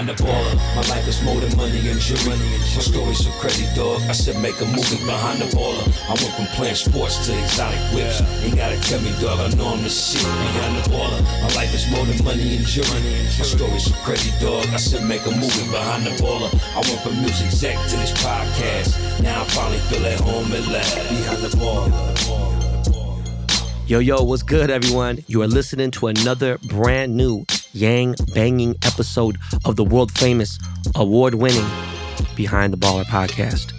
behind the baller. My life is more than money and jewelry. My story's so crazy, dog. I said make a movie behind the baller. I went from playing sports to exotic whips. Ain't gotta tell me, dog. I know I'm the shit behind the baller. My life is more than money and jewelry. My story's so crazy, dog. I said make a movie behind the baller. I went from music exec to this podcast. Now I finally feel at home at last. Behind the baller. Yo, yo, what's good, everyone? You are listening to another brand new yang banging episode of the world famous, award winning Behind the Baller podcast.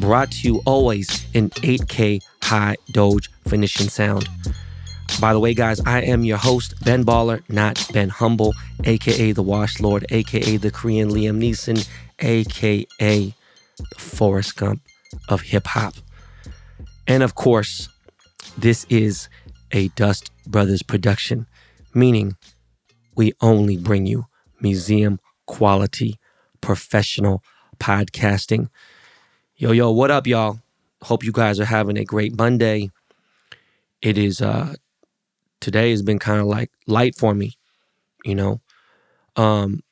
Brought to you always in 8K high Doge finishing sound. By the way, guys, I am your host, Ben Baller, not Ben Humble, aka the Wash Lord, aka the Korean Liam Neeson, aka the Forrest Gump of hip hop. And of course, this is a Dust Brothers production, meaning we only bring you museum quality professional podcasting. Yo, yo, what up, y'all? Hope you guys are having a great Monday. It is, uh, today has been kind of like light for me, you know. Um,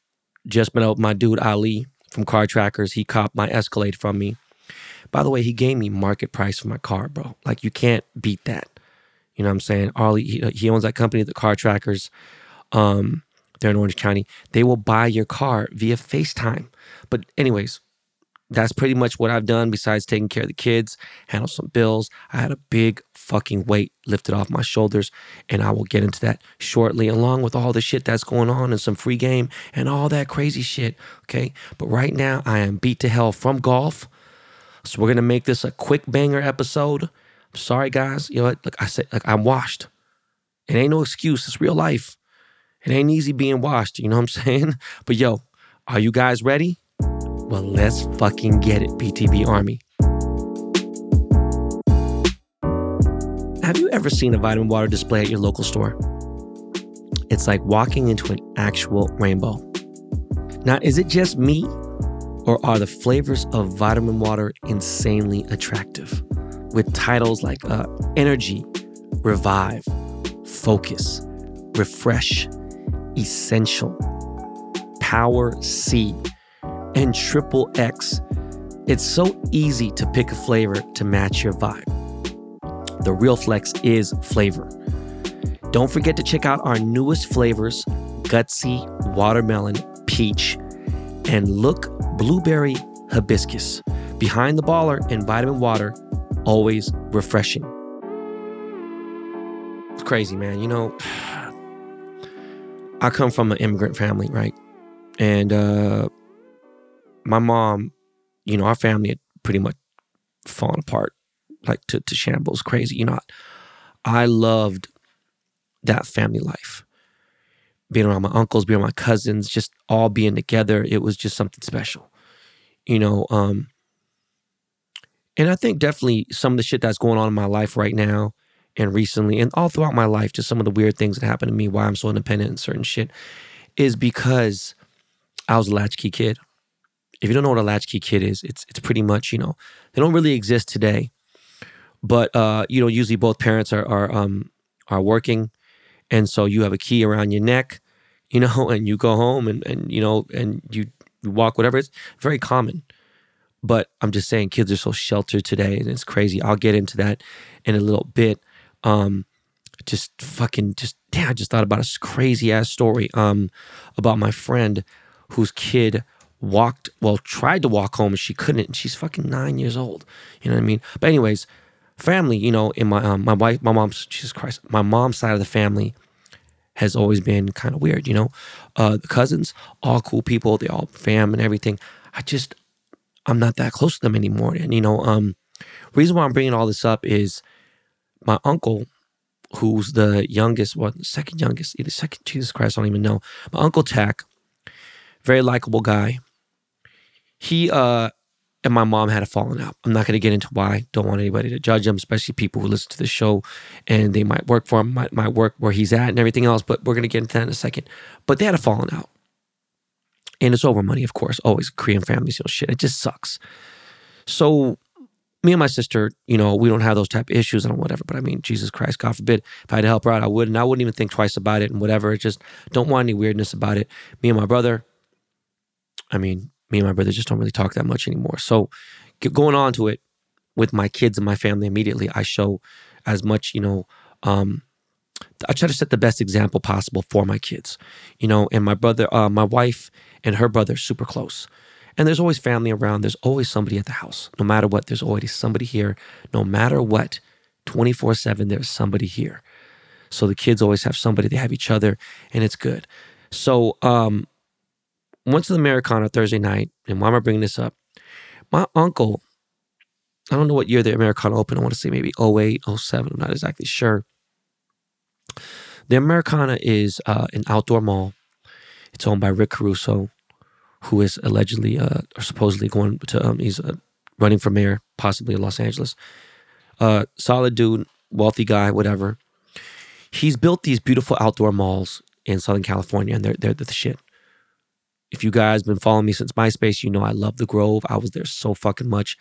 just been out with my dude Ali from Car Trackers. He copped my Escalade from me. By the way, he gave me market price for my car, bro. Like you can't beat that. You know what I'm saying? Ali, he, he owns that company, the Car Trackers. Um, they're in Orange County. They will buy your car via FaceTime. But anyways, that's pretty much what I've done besides taking care of the kids, handle some bills. I had a big fucking weight lifted off my shoulders, and I will get into that shortly, along with all the shit that's going on and some free game and all that crazy shit. Okay. But right now, I am beat to hell from golf. So we're gonna make this a quick banger episode. I'm sorry, guys. You know what? Like I said, like I'm washed. It ain't no excuse. It's real life. It ain't easy being washed. You know what I'm saying? But yo, are you guys ready? Well, let's fucking get it, BTB Army. Have you ever seen a vitamin water display at your local store? It's like walking into an actual rainbow. Now, is it just me, or are the flavors of vitamin water insanely attractive? With titles like uh, Energy, Revive, Focus, Refresh, Essential, Power C, and Triple X. It's so easy to pick a flavor to match your vibe. The real flex is flavor. Don't forget to check out our newest flavors Gutsy, Watermelon, Peach, and Look Blueberry Hibiscus. Behind the baller and vitamin water, always refreshing. It's crazy, man. You know, I come from an immigrant family, right? And uh, my mom, you know, our family had pretty much fallen apart, like to, to shambles, crazy. You know, I loved that family life. Being around my uncles, being around my cousins, just all being together, it was just something special. You know, um, and I think definitely some of the shit that's going on in my life right now and recently and all throughout my life, just some of the weird things that happened to me, why I'm so independent and certain shit, is because I was a latchkey kid. If you don't know what a latchkey kid is, it's it's pretty much, you know, they don't really exist today. But uh, you know, usually both parents are are um are working. And so you have a key around your neck, you know, and you go home and and you know, and you, you walk, whatever. It's very common. But I'm just saying kids are so sheltered today and it's crazy. I'll get into that in a little bit. Um, just fucking just damn, I just thought about a crazy ass story um about my friend whose kid walked well tried to walk home and she couldn't and she's fucking nine years old you know what i mean? But anyways family you know in my um, my wife my mom's jesus christ my mom's side of the family has always been kind of weird you know? Uh the cousins all cool people they all fam and everything. I just i'm not that close to them anymore and you know um reason why i'm bringing all this up is my uncle who's the youngest what second youngest either second jesus christ i don't even know my uncle tack very likable guy he uh and my mom had a falling out. I'm not going to get into why. Don't want anybody to judge him, especially people who listen to the show and they might work for him, might, might work where he's at and everything else. But we're going to get into that in a second. But they had a falling out. And it's over money, of course. Always Korean families, you know, shit. It just sucks. So me and my sister, you know, we don't have those type of issues and whatever. But I mean, Jesus Christ, God forbid, if I had to help her out, I would. And I wouldn't even think twice about it and whatever. It just don't want any weirdness about it. Me and my brother, I mean, me and my brother just don't really talk that much anymore. So going on to it with my kids and my family immediately, I show as much, you know, um, I try to set the best example possible for my kids, you know, and my brother, uh, my wife and her brother super close. And there's always family around. There's always somebody at the house. No matter what, there's always somebody here. No matter what, 24 7, there's somebody here. So the kids always have somebody, they have each other, and it's good. So, um, went to the Americana Thursday night, and why am I bringing this up? My uncle, I don't know what year the Americana opened. I want to say maybe 08, 07. I'm not exactly sure. The Americana is uh, an outdoor mall. It's owned by Rick Caruso, who is allegedly uh, or supposedly going to, um, he's uh, running for mayor, possibly in Los Angeles. Uh, solid dude, wealthy guy, whatever. He's built these beautiful outdoor malls in Southern California, and they're, they're the shit. If you guys have been following me since MySpace, you know I love the Grove. I was there so fucking much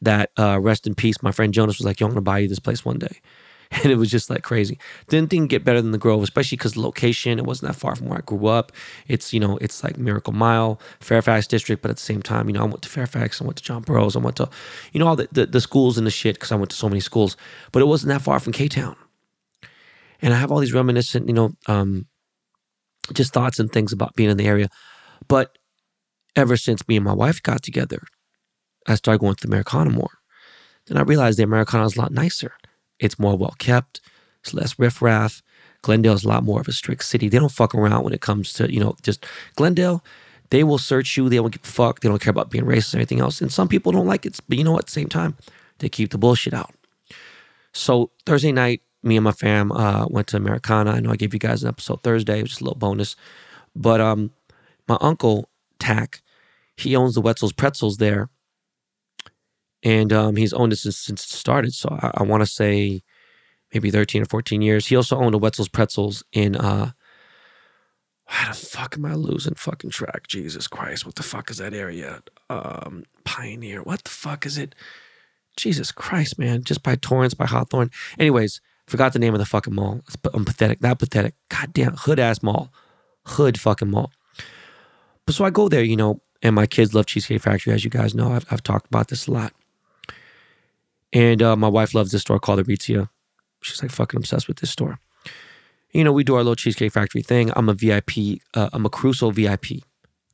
that uh, rest in peace. My friend Jonas was like, "Yo, I'm gonna buy you this place one day." and it was just like crazy. Didn't think get better than the Grove, especially because the location. It wasn't that far from where I grew up. It's you know it's like Miracle Mile, Fairfax District, but at the same time, you know I went to Fairfax, I went to John Burroughs, I went to you know all the the, the schools and the shit because I went to so many schools. But it wasn't that far from K Town, and I have all these reminiscent you know um, just thoughts and things about being in the area. But ever since me and my wife got together, I started going to the Americana more. Then I realized the Americana is a lot nicer. It's more well kept. It's less riffraff. Glendale's a lot more of a strict city. They don't fuck around when it comes to, you know, just Glendale, they will search you. They don't give a fuck. They don't care about being racist or anything else. And some people don't like it. But you know what? At the same time, they keep the bullshit out. So Thursday night, me and my fam uh, went to Americana. I know I gave you guys an episode Thursday, which is a little bonus. But um, my uncle, Tack, he owns the Wetzel's Pretzels there and um, he's owned it since, since it started. So I, I want to say maybe 13 or 14 years. He also owned a Wetzel's Pretzels in, uh, how the fuck am I losing fucking track? Jesus Christ, what the fuck is that area? Um, Pioneer, what the fuck is it? Jesus Christ, man, just by Torrance, by Hawthorne. Anyways, forgot the name of the fucking mall. I'm pathetic, not pathetic. Goddamn, hood ass mall. Hood fucking mall. But so I go there, you know, and my kids love Cheesecake Factory, as you guys know. I've, I've talked about this a lot. And uh, my wife loves this store called Aritzia. She's like fucking obsessed with this store. You know, we do our little Cheesecake Factory thing. I'm a VIP, uh, I'm a Caruso VIP,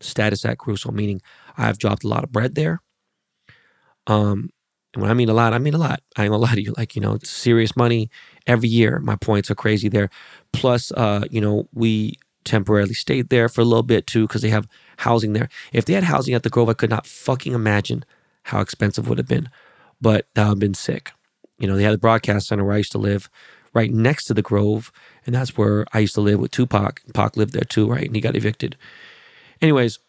status at Caruso, meaning I've dropped a lot of bread there. Um, and when I mean a lot, I mean a lot. I ain't gonna lie to you. Like, you know, serious money every year. My points are crazy there. Plus, uh, you know, we temporarily stayed there for a little bit too because they have housing there. If they had housing at the Grove, I could not fucking imagine how expensive would have been but I've been sick. You know, they had the broadcast center where I used to live right next to the Grove, and that's where I used to live with Tupac. Pac lived there too, right? And he got evicted. Anyways,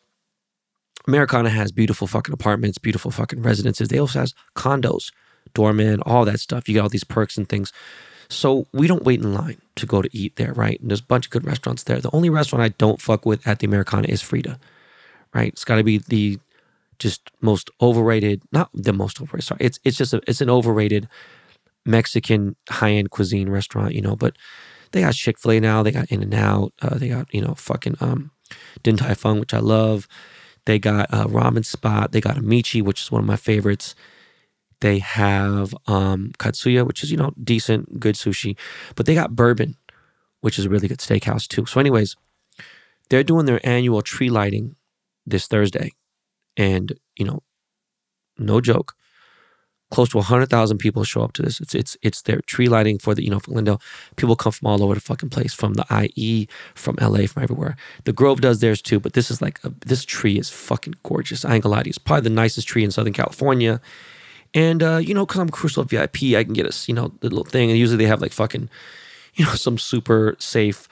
Americana has beautiful fucking apartments, beautiful fucking residences. They also has condos, doorman, all that stuff. You get all these perks and things. So we don't wait in line to go to eat there, right? And there's a bunch of good restaurants there. The only restaurant I don't fuck with at the Americana is Frida, right? It's got to be the just most overrated, not the most overrated, sorry. It's it's just a, it's an overrated Mexican high-end cuisine restaurant, you know, but they got Chick-fil-A now, they got In-N-Out, uh, they got, you know, fucking um Din Tai Fung, which I love. They got a ramen spot, they got Amici, which is one of my favorites. They have um Katsuya, which is, you know, decent, good sushi, but they got Bourbon, which is a really good steakhouse too. So anyways, they're doing their annual tree lighting this Thursday and, you know, no joke, close to 100,000 people show up to this. It's it's it's their tree lighting for the, you know, for Glendale. People come from all over the fucking place, from the IE, from LA, from everywhere. The Grove does theirs too, but this is like, a, this tree is fucking gorgeous. I ain't gonna lie to you. It's probably the nicest tree in Southern California. And, uh, you know, because I'm Caruso VIP, I can get a, you know, the little thing. And usually they have like fucking, you know, some super safe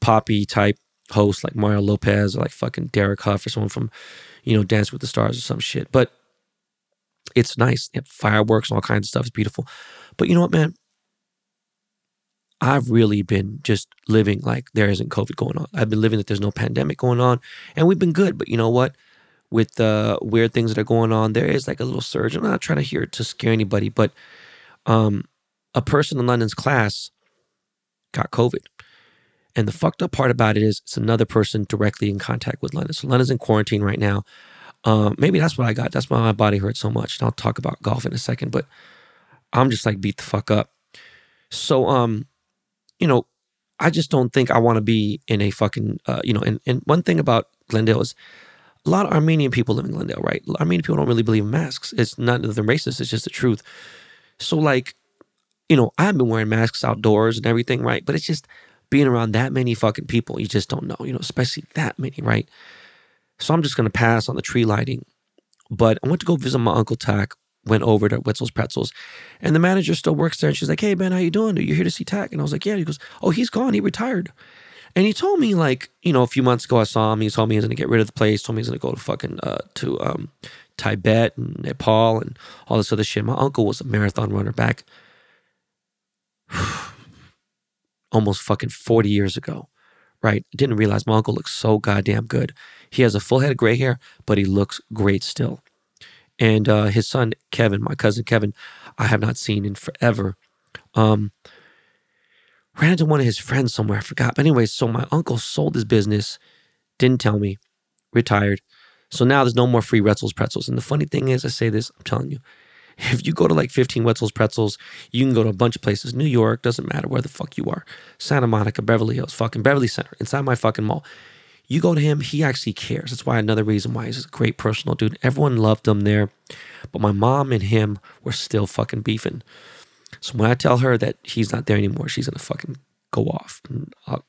poppy type host like Mario Lopez or like fucking Derek Hough or someone from, you know, Dance with the Stars or some shit. But it's nice. fireworks and all kinds of stuff. It's beautiful. But you know what, man? I've really been just living like there isn't COVID going on. I've been living that there's no pandemic going on, and we've been good. But you know what? With the weird things that are going on, there is like a little surge. I'm not trying to hear it to scare anybody, but um, a person in London's class got COVID, And the fucked up part about it is it's another person directly in contact with London. So London's in quarantine right now. Um, maybe that's what I got. That's why my body hurts so much. And I'll talk about golf in a second, but I'm just like beat the fuck up. So, um, you know, I just don't think I want to be in a fucking, uh, you know, and, and one thing about Glendale is a lot of Armenian people live in Glendale, right? Armenian people don't really believe in masks. It's not that they're racist, it's just the truth. So, like, you know, I've been wearing masks outdoors and everything, right? But it's just being around that many fucking people, you just don't know, you know, especially that many, right? So I'm just gonna pass on the tree lighting. But I went to go visit my Uncle Tack, went over to Wetzel's Pretzels, and the manager still works there. And she's like, Hey Ben, how you doing? Are you here to see Tack? And I was like, Yeah. He goes, Oh, he's gone, he retired. And he told me like, you know, a few months ago I saw him. He told me he was gonna get rid of the place. Told me he's gonna go to fucking uh, to um, Tibet and Nepal and all this other shit. My uncle was a marathon runner back almost fucking forty years ago, right? I didn't realize my uncle looks so goddamn good. He has a full head of gray hair, but he looks great still. And uh, his son Kevin, my cousin Kevin, I have not seen in forever. Um, ran into one of his friends somewhere. I forgot. But anyway, so my uncle sold his business, didn't tell me, retired. So now there's no more free Wetzel's pretzels. And the funny thing is, I say this, I'm telling you, if you go to like 15 Wetzel's pretzels, you can go to a bunch of places. New York, doesn't matter where the fuck you are. Santa Monica, Beverly Hills, fucking Beverly Center, inside my fucking mall. You go to him, he actually cares. That's why another reason why he's a great personal dude. Everyone loved him there. But my mom and him were still fucking beefing. So when I tell her that he's not there anymore, she's gonna fucking go off. I'll,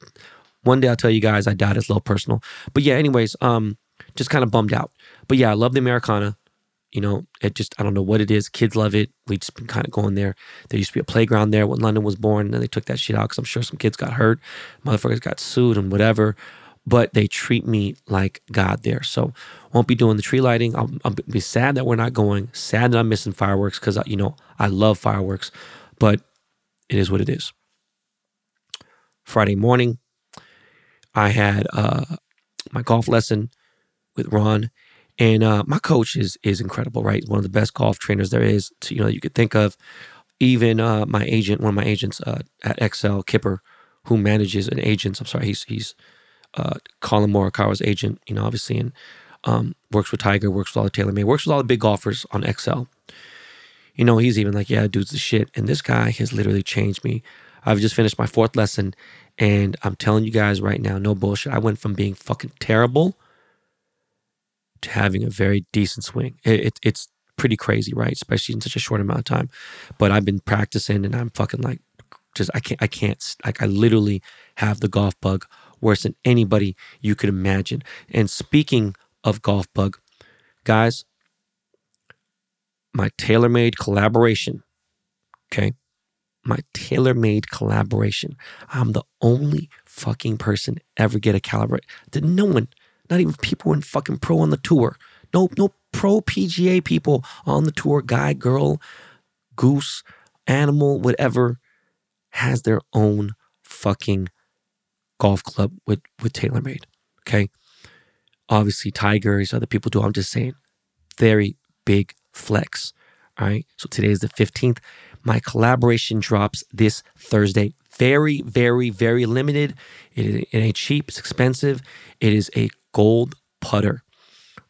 one day I'll tell you guys I doubt it's a little personal. But yeah, anyways, um, just kind of bummed out. But yeah, I love the Americana. You know, it just I don't know what it is. Kids love it. We just been kind of going there. There used to be a playground there when London was born, and then they took that shit out because I'm sure some kids got hurt, motherfuckers got sued and whatever. But they treat me like God there. So won't be doing the tree lighting. I'll, I'll be sad that we're not going. Sad that I'm missing fireworks because you know I love fireworks, but it is what it is. Friday morning, I had uh, my golf lesson with Ron, and uh, my coach is is incredible. Right, one of the best golf trainers there is. To, you know, you could think of. Even uh, my agent, one of my agents uh, at Excel Kipper, who manages an agents. I'm sorry, he's he's uh, Collin Morikawa's agent. You know, obviously, and um, works with Tiger, works with all the TaylorMade, works with all the big golfers on Excel. You know, he's even like, yeah, dude's the shit. And this guy has literally changed me. I've just finished my fourth lesson, and I'm telling you guys right now, no bullshit. I went from being fucking terrible to having a very decent swing. It, it, it's pretty crazy, right? Especially in such a short amount of time. But I've been practicing, and I'm fucking like, just I can't, I can't, like I literally have the golf bug worse than anybody you could imagine. And speaking of golf bug, guys, my TaylorMade collaboration, okay? My TaylorMade collaboration. I'm the only fucking person ever get a calibrate. Did no one, not even people in fucking pro on the tour. No, no pro PGA people on the tour, guy, girl, goose, animal, whatever, has their own fucking golf club with with TaylorMade. Okay. Obviously, Tiger, these other people do. I'm just saying, very big flex. All right. So today is the 15th. My collaboration drops this Thursday. Very, very, very limited. It, it ain't cheap. It's expensive. It is a gold putter.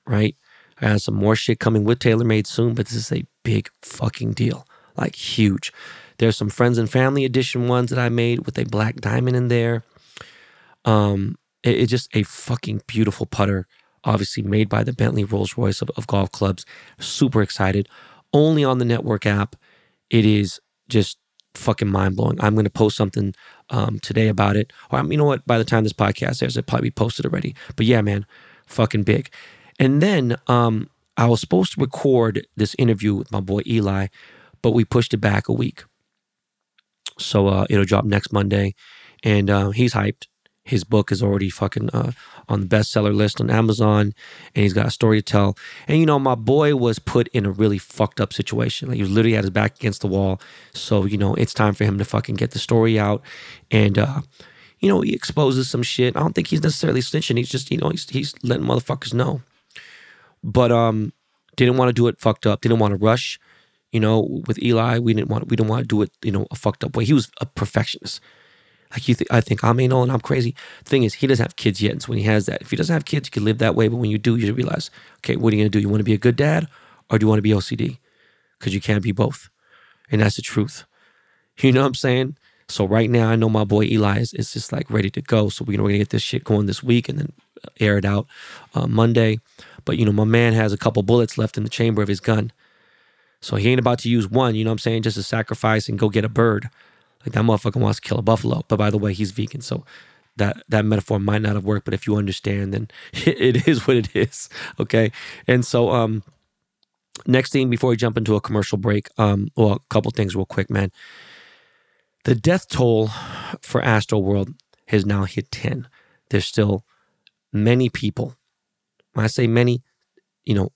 Right. I have some more shit coming with TaylorMade soon, but this is a big fucking deal. Like huge. There's some friends and family edition ones that I made with a black diamond in there. Um, it, it's just a fucking beautiful putter obviously made by the Bentley Rolls Royce of, of golf clubs. Super excited. Only on the network app. It is just fucking mind blowing. I'm going to post something um, today about it. Or um, you know what? By the time this podcast airs, it probably be posted already. But yeah, man, fucking big. And then um, I was supposed to record this interview with my boy Eli, but we pushed it back a week. So uh, it'll drop next Monday, and uh, he's hyped. His book is already fucking uh, on the bestseller list on Amazon, and he's got a story to tell. And you know, my boy was put in a really fucked up situation. Like he was literally had his back against the wall. So you know, it's time for him to fucking get the story out, and uh, you know, he exposes some shit. I don't think he's necessarily snitching. He's just you know, he's he's letting motherfuckers know. But um, didn't want to do it fucked up. Didn't want to rush. You know, with Eli, we didn't want we didn't want to do it. You know, a fucked up way. He was a perfectionist Like you, th- I think I'm anal and I'm crazy. The thing is, he doesn't have kids yet, and so when he has that, if he doesn't have kids, he can live that way. But when you do, you should realize, okay, what are you gonna do? You want to be a good dad, or do you want to be OCD? Because you can't be both, and that's the truth. You know what I'm saying? So right now, I know my boy Eli is, is just like ready to go. So we're gonna get this shit going this week and then air it out uh, Monday. But you know, my man has a couple bullets left in the chamber of his gun. So he ain't about to use one, you know what I'm saying, just to sacrifice and go get a bird. Like that motherfucker wants to kill a buffalo. But by the way, he's vegan. So that that metaphor might not have worked, but if you understand, then it is what it is. Okay. And so um next thing before we jump into a commercial break, um, well, a couple things real quick, man. The death toll for Astroworld has now hit 10. There's still many people. When I say many, you know,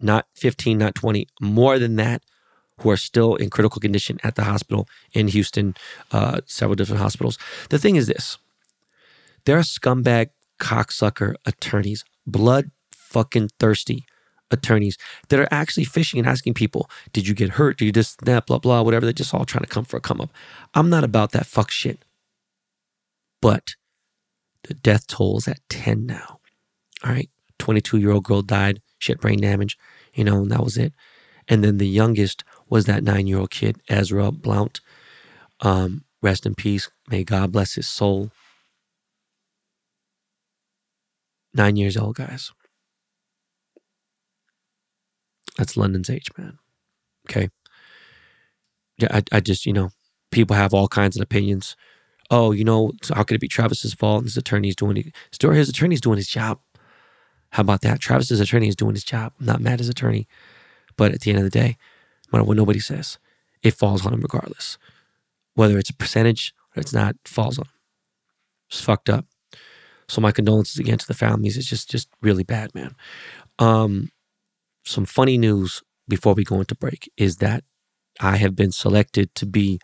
not 15, not 20, more than that, who are still in critical condition at the hospital in Houston, uh, several different hospitals. The thing is this there are scumbag, cocksucker attorneys, blood fucking thirsty attorneys that are actually fishing and asking people, Did you get hurt? Did you just snap? Blah, blah, whatever. They're just all trying to come for a come up. I'm not about that fuck shit. But the death toll is at 10 now. All right. 22 year old girl died. She had brain damage, you know, and that was it. And then the youngest was that nine year old kid, Ezra Blount. Um, rest in peace. May God bless his soul. Nine years old, guys. That's London's age, man. Okay. Yeah, I, I just, you know, people have all kinds of opinions. Oh, you know, how could it be Travis's fault? His attorney's doing story. His attorney's doing his job. How about that? Travis's attorney is doing his job. I'm not mad at his attorney. But at the end of the day, matter what nobody says, it falls on him regardless. Whether it's a percentage or it's not, it falls on him. It's fucked up. So my condolences again to the families. It's just just really bad, man. Um, some funny news before we go into break is that I have been selected to be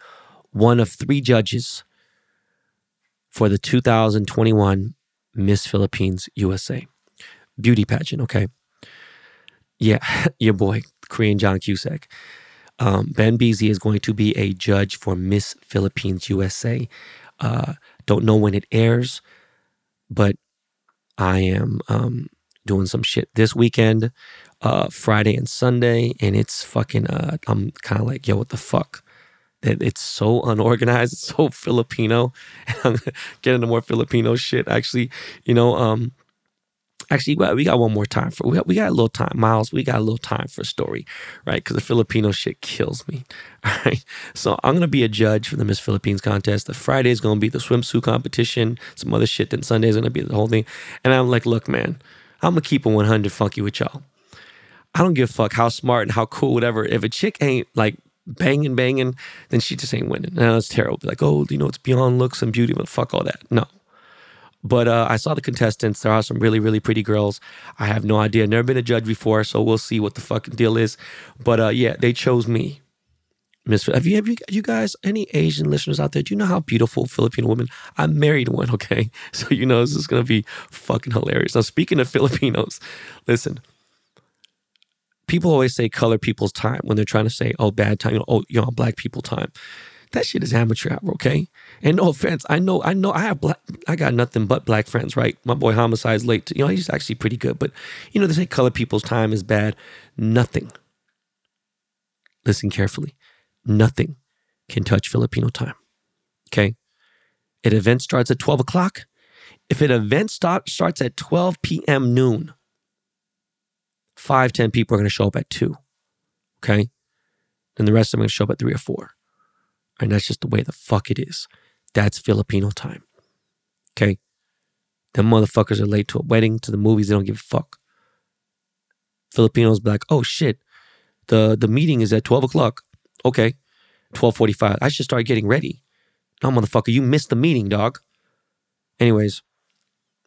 one of three judges for the 2021 Miss Philippines USA beauty pageant. Okay. Yeah, your boy, Korean John Cusack. Um, ben Beasy is going to be a judge for Miss Philippines USA. Uh, don't know when it airs, but I am um, doing some shit this weekend, uh, Friday and Sunday, and it's fucking. Uh, I'm kind of like, yo, what the fuck? That it's so unorganized, it's so Filipino. Getting into more Filipino shit. Actually, you know, um, Actually, we got, we got one more time for we got, we got a little time, Miles. We got a little time for a story, right? Because the Filipino shit kills me. All right, so I'm gonna be a judge for the Miss Philippines contest. The Friday is gonna be the swimsuit competition, some other shit. Then Sunday is gonna be the whole thing. And I'm like, look, man, I'm gonna keep it 100 funky with y'all. I don't give a fuck how smart and how cool, whatever. If a chick ain't like banging, banging, then she just ain't winning. No, it's terrible. Be like, oh, you know, it's beyond looks and beauty, but fuck all that. No, but uh, I saw the contestants. There are some really, really pretty girls. I have no idea. Never been a judge before, so we'll see what the fucking deal is. But uh, yeah, they chose me. Miss, have you have you, you guys any Asian listeners out there? Do you know how beautiful Filipino women? I'm married one, okay? So you know this is gonna be fucking hilarious. Now speaking of Filipinos, listen. People always say color people's time when they're trying to say, oh, bad time, you know, oh, you know, black people time. That shit is amateur hour, okay? And no offense, I know, I know, I have black, I got nothing but black friends, right? My boy Homicide's late. To, you know, he's actually pretty good, but you know, they say color people's time is bad. Nothing. Listen carefully. Nothing can touch Filipino time. Okay. An event starts at 12 o'clock. If an event start, starts at 12 p.m. noon, five, 10 people are going to show up at two. Okay. And the rest of them are going to show up at three or four. And that's just the way the fuck it is. That's Filipino time. Okay? Them motherfuckers are late to a wedding, to the movies, they don't give a fuck. Filipinos be like, oh shit, the, the meeting is at 12 o'clock. Okay. 1245. I should start getting ready. No, motherfucker, you missed the meeting, dog. Anyways,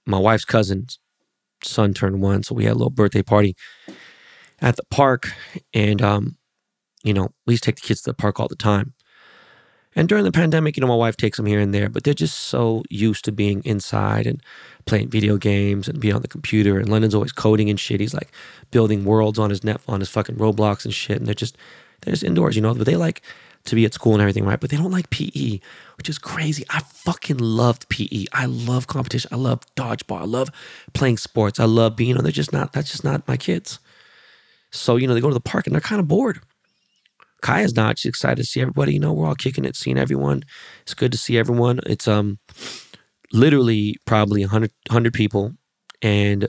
my wife's cousin's son turned one, so we had a little birthday party at the park. And um, you know, we used to take the kids to the park all the time. And during the pandemic, you know, my wife takes them here and there, but they're just so used to being inside and playing video games and being on the computer. And London's always coding and shit. He's like building worlds on his net on his fucking Roblox and shit. And they're just they're just indoors, you know. But they like to be at school and everything, right? But they don't like PE, which is crazy. I fucking loved PE. I love competition. I love dodgeball. I love playing sports. I love being, you know, they're just not, that's just not my kids. So, you know, they go to the park and they're kind of bored. Kaya's not. She's excited to see everybody. You know, we're all kicking it, seeing everyone. It's good to see everyone. It's um literally probably 100, 100 people and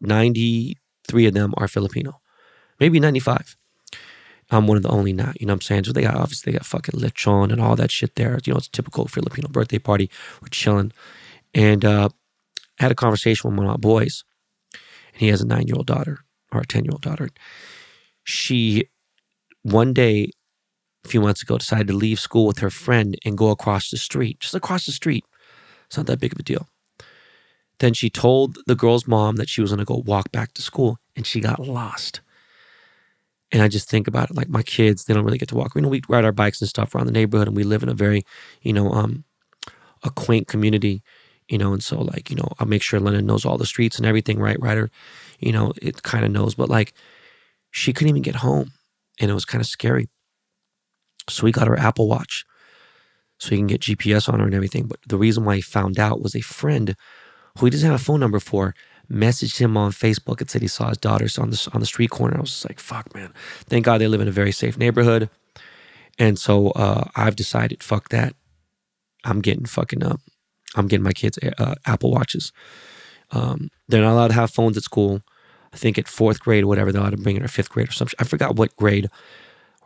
93 of them are Filipino. Maybe 95. I'm one of the only not, you know what I'm saying? So they got obviously they got fucking lechon and all that shit there. You know, it's typical Filipino birthday party. We're chilling. And uh I had a conversation with one of my boys, and he has a nine year old daughter or a 10 year old daughter. She one day a few months ago decided to leave school with her friend and go across the street, just across the street. It's not that big of a deal. Then she told the girl's mom that she was going to go walk back to school and she got lost. And I just think about it like my kids, they don't really get to walk. We know we ride our bikes and stuff around the neighborhood and we live in a very, you know, um, a quaint community, you know, and so like, you know, I'll make sure Lennon knows all the streets and everything, right? Ryder, you know, it kind of knows, but like she couldn't even get home and it was kind of scary. So we got her Apple Watch so he can get GPS on her and everything. But the reason why he found out was a friend who he doesn't have a phone number for messaged him on Facebook and said he saw his daughters on the on the street corner. I was just like, fuck, man. Thank God they live in a very safe neighborhood. And so uh, I've decided, fuck that. I'm getting fucking up. I'm getting my kids uh, Apple Watches. Um, they're not allowed to have phones at school. I think at fourth grade or whatever, they're allowed to bring in or fifth grade or something. I forgot what grade,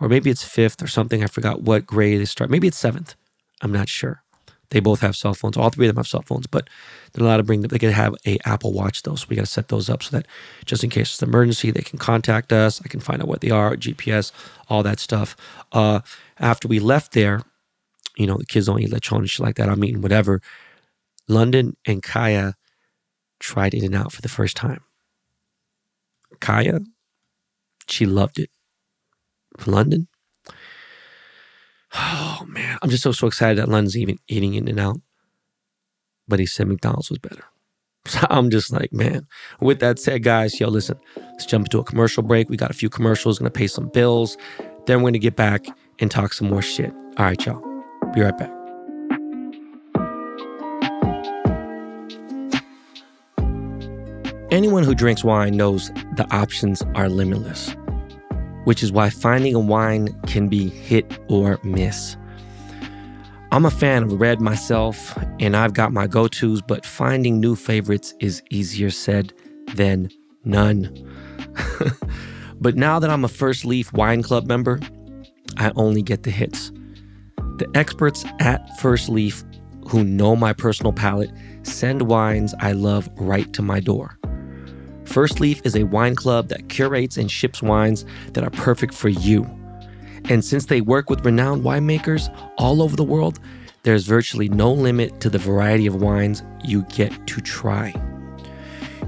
or maybe it's fifth or something. I forgot what grade they start. Maybe it's seventh. I'm not sure. They both have cell phones. All three of them have cell phones, but they're allowed to bring them. They can have a Apple Watch though, so we got to set those up so that just in case it's an emergency, they can contact us. I can find out what they are, GPS, all that stuff. Uh, after we left there, you know, the kids don't eat lechon and shit like that. I'm eating whatever. London and Kaya tried In and Out for the first time. Kaya, she loved it. London, oh man, I'm just so so excited that London's even eating In and Out. But he said McDonald's was better. So I'm just like, man. With that said, guys, yo, listen, let's jump into a commercial break. We got a few commercials, gonna pay some bills. Then we're gonna get back and talk some more shit. All right, y'all. Be right back. Anyone who drinks wine knows the options are limitless, which is why finding a wine can be hit or miss. I'm a fan of red myself, and I've got my go tos, but finding new favorites is easier said than none. but now that I'm a First Leaf Wine Club member, I only get the hits. The experts at First Leaf, who know my personal palate, send wines I love right to my door. First Leaf is a wine club that curates and ships wines that are perfect for you. And since they work with renowned winemakers all over the world, there's virtually no limit to the variety of wines you get to try.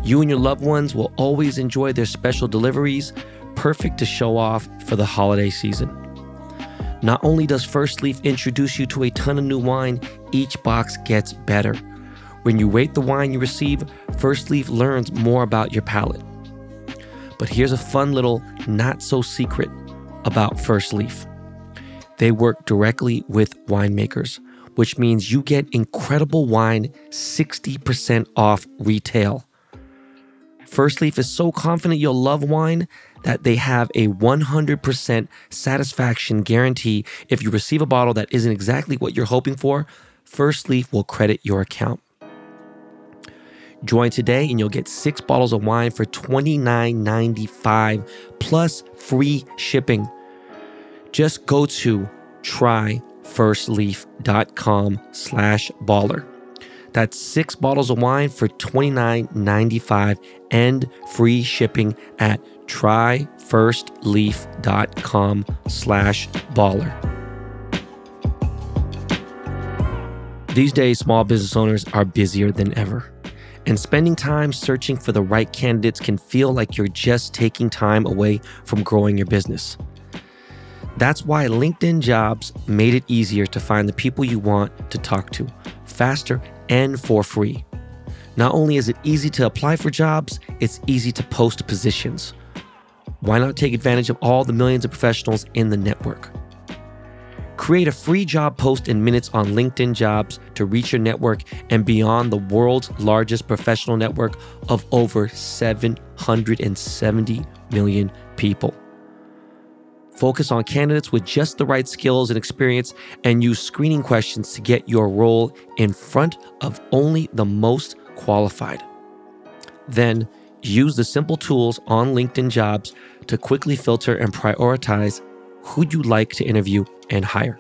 You and your loved ones will always enjoy their special deliveries, perfect to show off for the holiday season. Not only does First Leaf introduce you to a ton of new wine, each box gets better. When you rate the wine you receive, First Leaf learns more about your palate. But here's a fun little not so secret about First Leaf they work directly with winemakers, which means you get incredible wine 60% off retail. First Leaf is so confident you'll love wine that they have a 100% satisfaction guarantee. If you receive a bottle that isn't exactly what you're hoping for, First Leaf will credit your account. Join today and you'll get six bottles of wine for $29.95 plus free shipping. Just go to tryfirstleaf.com slash baller. That's six bottles of wine for $29.95 and free shipping at tryfirstleaf.com slash baller. These days, small business owners are busier than ever. And spending time searching for the right candidates can feel like you're just taking time away from growing your business. That's why LinkedIn Jobs made it easier to find the people you want to talk to faster and for free. Not only is it easy to apply for jobs, it's easy to post positions. Why not take advantage of all the millions of professionals in the network? Create a free job post in minutes on LinkedIn Jobs to reach your network and beyond the world's largest professional network of over 770 million people. Focus on candidates with just the right skills and experience and use screening questions to get your role in front of only the most qualified. Then use the simple tools on LinkedIn Jobs to quickly filter and prioritize who you'd like to interview and hire.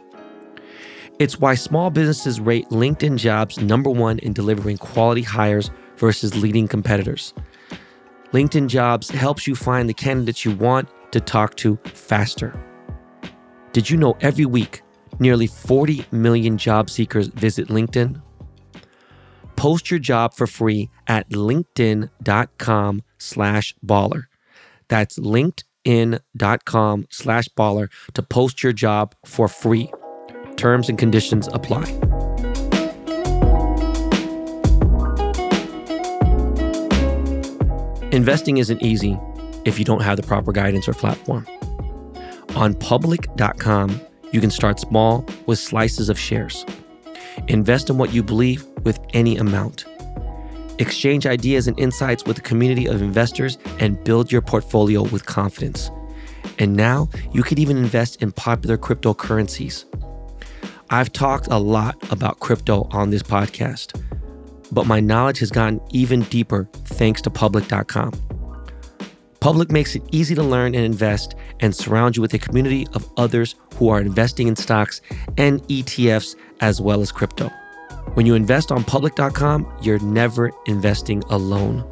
It's why small businesses rate LinkedIn Jobs number one in delivering quality hires versus leading competitors. LinkedIn Jobs helps you find the candidates you want to talk to faster. Did you know every week nearly 40 million job seekers visit LinkedIn? Post your job for free at linkedin.com slash baller. That's linkedin.com slash baller to post your job for free. Terms and conditions apply. Investing isn't easy if you don't have the proper guidance or platform. On public.com, you can start small with slices of shares. Invest in what you believe with any amount. Exchange ideas and insights with a community of investors and build your portfolio with confidence. And now you can even invest in popular cryptocurrencies. I've talked a lot about crypto on this podcast, but my knowledge has gotten even deeper thanks to public.com. Public makes it easy to learn and invest and surround you with a community of others who are investing in stocks and ETFs as well as crypto. When you invest on public.com, you're never investing alone.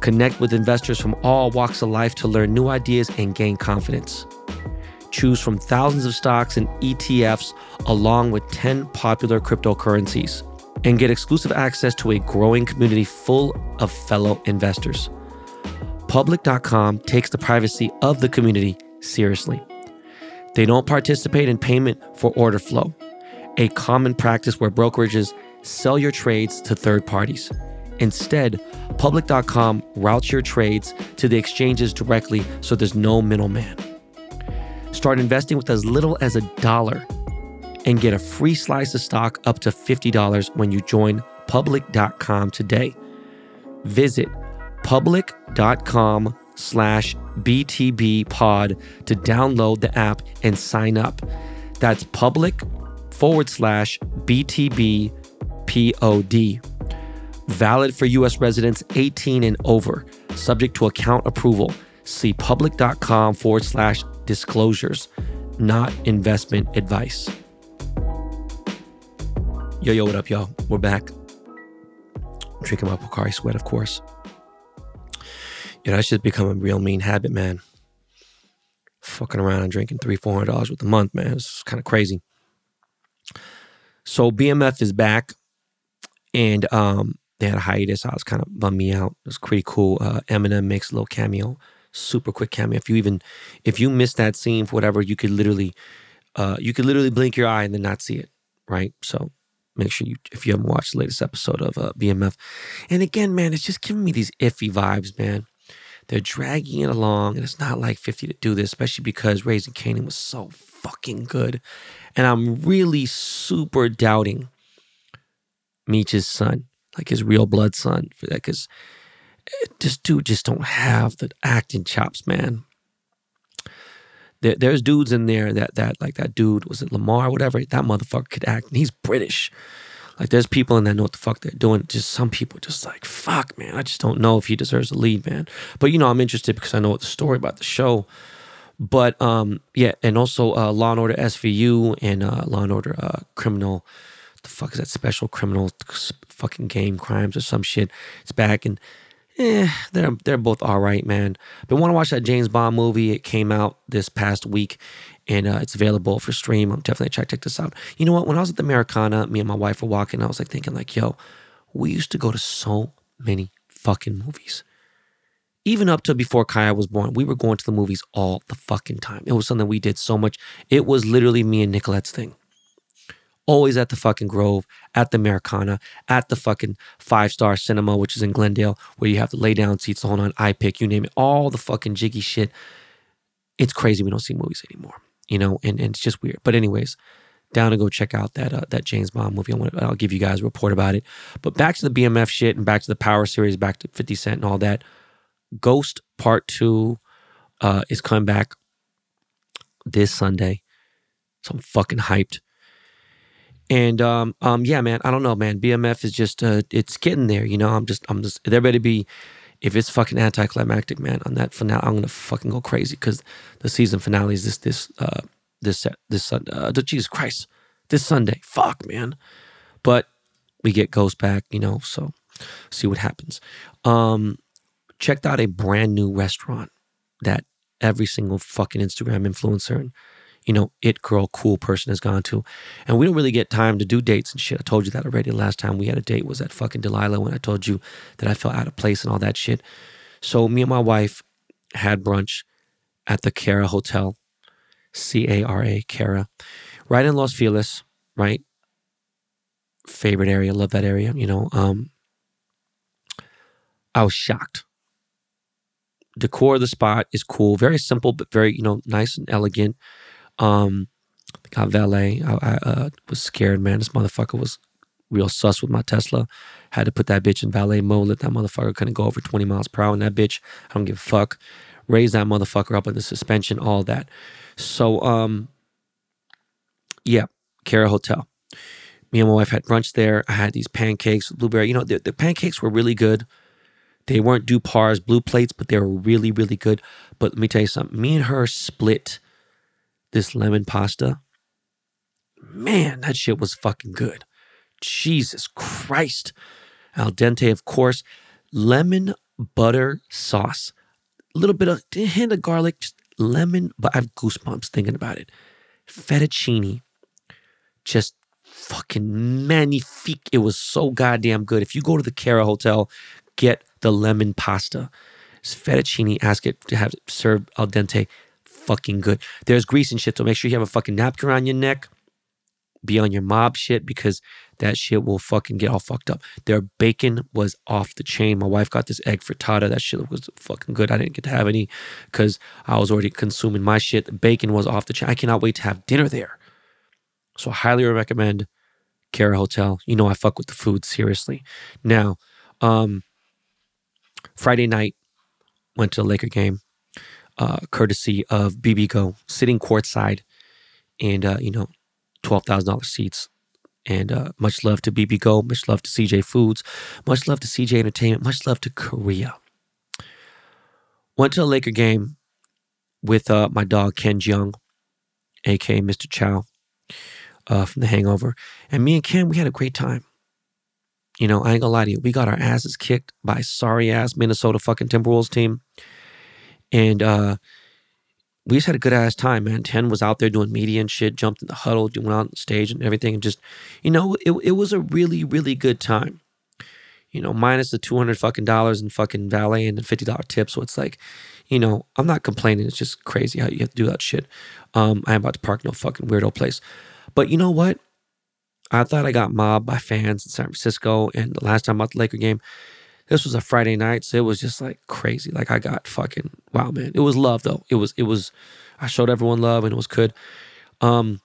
Connect with investors from all walks of life to learn new ideas and gain confidence. Choose from thousands of stocks and ETFs along with 10 popular cryptocurrencies and get exclusive access to a growing community full of fellow investors. Public.com takes the privacy of the community seriously. They don't participate in payment for order flow, a common practice where brokerages sell your trades to third parties. Instead, Public.com routes your trades to the exchanges directly so there's no middleman. Start investing with as little as a dollar and get a free slice of stock up to $50 when you join Public.com today. Visit public.com slash BTB pod to download the app and sign up. That's public forward slash BTB pod. Valid for U.S. residents 18 and over, subject to account approval. See public.com forward slash disclosures, not investment advice. Yo, yo, what up, y'all? We're back. I'm drinking my Pocari sweat, of course. You know, that's just become a real mean habit, man. Fucking around and drinking three, four hundred dollars with a month, man. It's kind of crazy. So BMF is back, and um, they had a hiatus. I was kind of bummed me out. It was pretty cool. Uh, Eminem makes a little cameo, super quick cameo. If you even if you missed that scene for whatever, you could literally, uh, you could literally blink your eye and then not see it, right? So make sure you if you haven't watched the latest episode of uh, BMF. And again, man, it's just giving me these iffy vibes, man. They're dragging it along, and it's not like 50 to do this, especially because Raising Kanan was so fucking good. And I'm really super doubting Meech's son, like his real blood son, for that, because eh, this dude just don't have the acting chops, man. There, there's dudes in there that that like that dude was it Lamar, whatever. That motherfucker could act, and he's British. Like there's people in there know what the fuck they're doing. Just some people just like, fuck, man. I just don't know if he deserves a lead, man. But you know, I'm interested because I know what the story about the show. But um, yeah, and also uh, Law and Order SVU and uh, Law and Order uh, Criminal. The fuck is that special criminal fucking game crimes or some shit? It's back and eh, they're they're both all right, man. But want to watch that James Bond movie? It came out this past week, and uh, it's available for stream. I'm definitely check check this out. You know what? When I was at the Americana, me and my wife were walking. I was like thinking, like, yo, we used to go to so many fucking movies. Even up to before Kaya was born, we were going to the movies all the fucking time. It was something we did so much. It was literally me and Nicolette's thing. Always at the fucking Grove, at the Americana, at the fucking five star cinema, which is in Glendale, where you have to lay down seats, hold on, iPic, you name it, all the fucking jiggy shit. It's crazy we don't see movies anymore you know, and, and it's just weird. But anyways, down to go check out that uh, that James Bond movie. I I'll give you guys a report about it. But back to the BMF shit and back to the Power series, back to 50 Cent and all that. Ghost Part Two uh, is coming back this Sunday. So I'm fucking hyped. And um, um, yeah, man, I don't know, man. BMF is just uh, it's getting there, you know. I'm just, I'm just. There better be, if it's fucking anticlimactic, man. On that finale, I'm gonna fucking go crazy because the season finale is this, this, uh, this, this Sunday. Uh, Jesus Christ, this Sunday. Fuck, man. But we get Ghost back, you know. So see what happens. Um, checked out a brand new restaurant that every single fucking Instagram influencer and you know, it girl, cool person has gone to. And we don't really get time to do dates and shit. I told you that already. The Last time we had a date was at fucking Delilah when I told you that I felt out of place and all that shit. So me and my wife had brunch at the Cara Hotel, C A R A, Cara, right in Los Feliz, right? Favorite area, love that area, you know. Um, I was shocked. Decor of the spot is cool, very simple, but very, you know, nice and elegant. Um, got valet. I, I uh, was scared, man. This motherfucker was real sus with my Tesla. Had to put that bitch in valet mode. Let that motherfucker couldn't go over 20 miles per hour. And that bitch, I don't give a fuck. Raise that motherfucker up in the suspension, all that. So, um, yeah, Cara Hotel. Me and my wife had brunch there. I had these pancakes, blueberry. You know, the, the pancakes were really good. They weren't Dupar's blue plates, but they were really, really good. But let me tell you something. Me and her split this lemon pasta. Man, that shit was fucking good. Jesus Christ. Al dente, of course. Lemon butter sauce. A little bit of a hint of garlic, just lemon, but I have goosebumps thinking about it. Fettuccine. Just fucking magnifique. It was so goddamn good. If you go to the Cara Hotel, get the lemon pasta. It's fettuccine, ask it to have served al dente fucking good. There's grease and shit, so make sure you have a fucking napkin around your neck. Be on your mob shit because that shit will fucking get all fucked up. Their bacon was off the chain. My wife got this egg frittata. That shit was fucking good. I didn't get to have any because I was already consuming my shit. The bacon was off the chain. I cannot wait to have dinner there. So I highly recommend Cara Hotel. You know I fuck with the food seriously. Now, um, Friday night went to a Laker game uh, courtesy of Bibigo, sitting courtside, and uh, you know, twelve thousand dollars seats. And uh, much love to Bibigo, much love to CJ Foods, much love to CJ Entertainment, much love to Korea. Went to a Laker game with uh, my dog Ken Jeong, aka Mr. Chow, uh, from The Hangover, and me and Ken we had a great time. You know, I ain't gonna lie to you, we got our asses kicked by sorry ass Minnesota fucking Timberwolves team. And uh, we just had a good ass time, man. Ten was out there doing media and shit, jumped in the huddle, doing on stage and everything, and just, you know, it it was a really really good time. You know, minus the two hundred fucking dollars and fucking valet and the fifty dollar tip. So it's like, you know, I'm not complaining. It's just crazy how you have to do that shit. Um, I'm about to park no fucking weirdo place, but you know what? I thought I got mobbed by fans in San Francisco, and the last time I at the Laker game, this was a Friday night, so it was just like crazy. Like I got fucking wow, man. It was love though. It was it was I showed everyone love and it was good. Um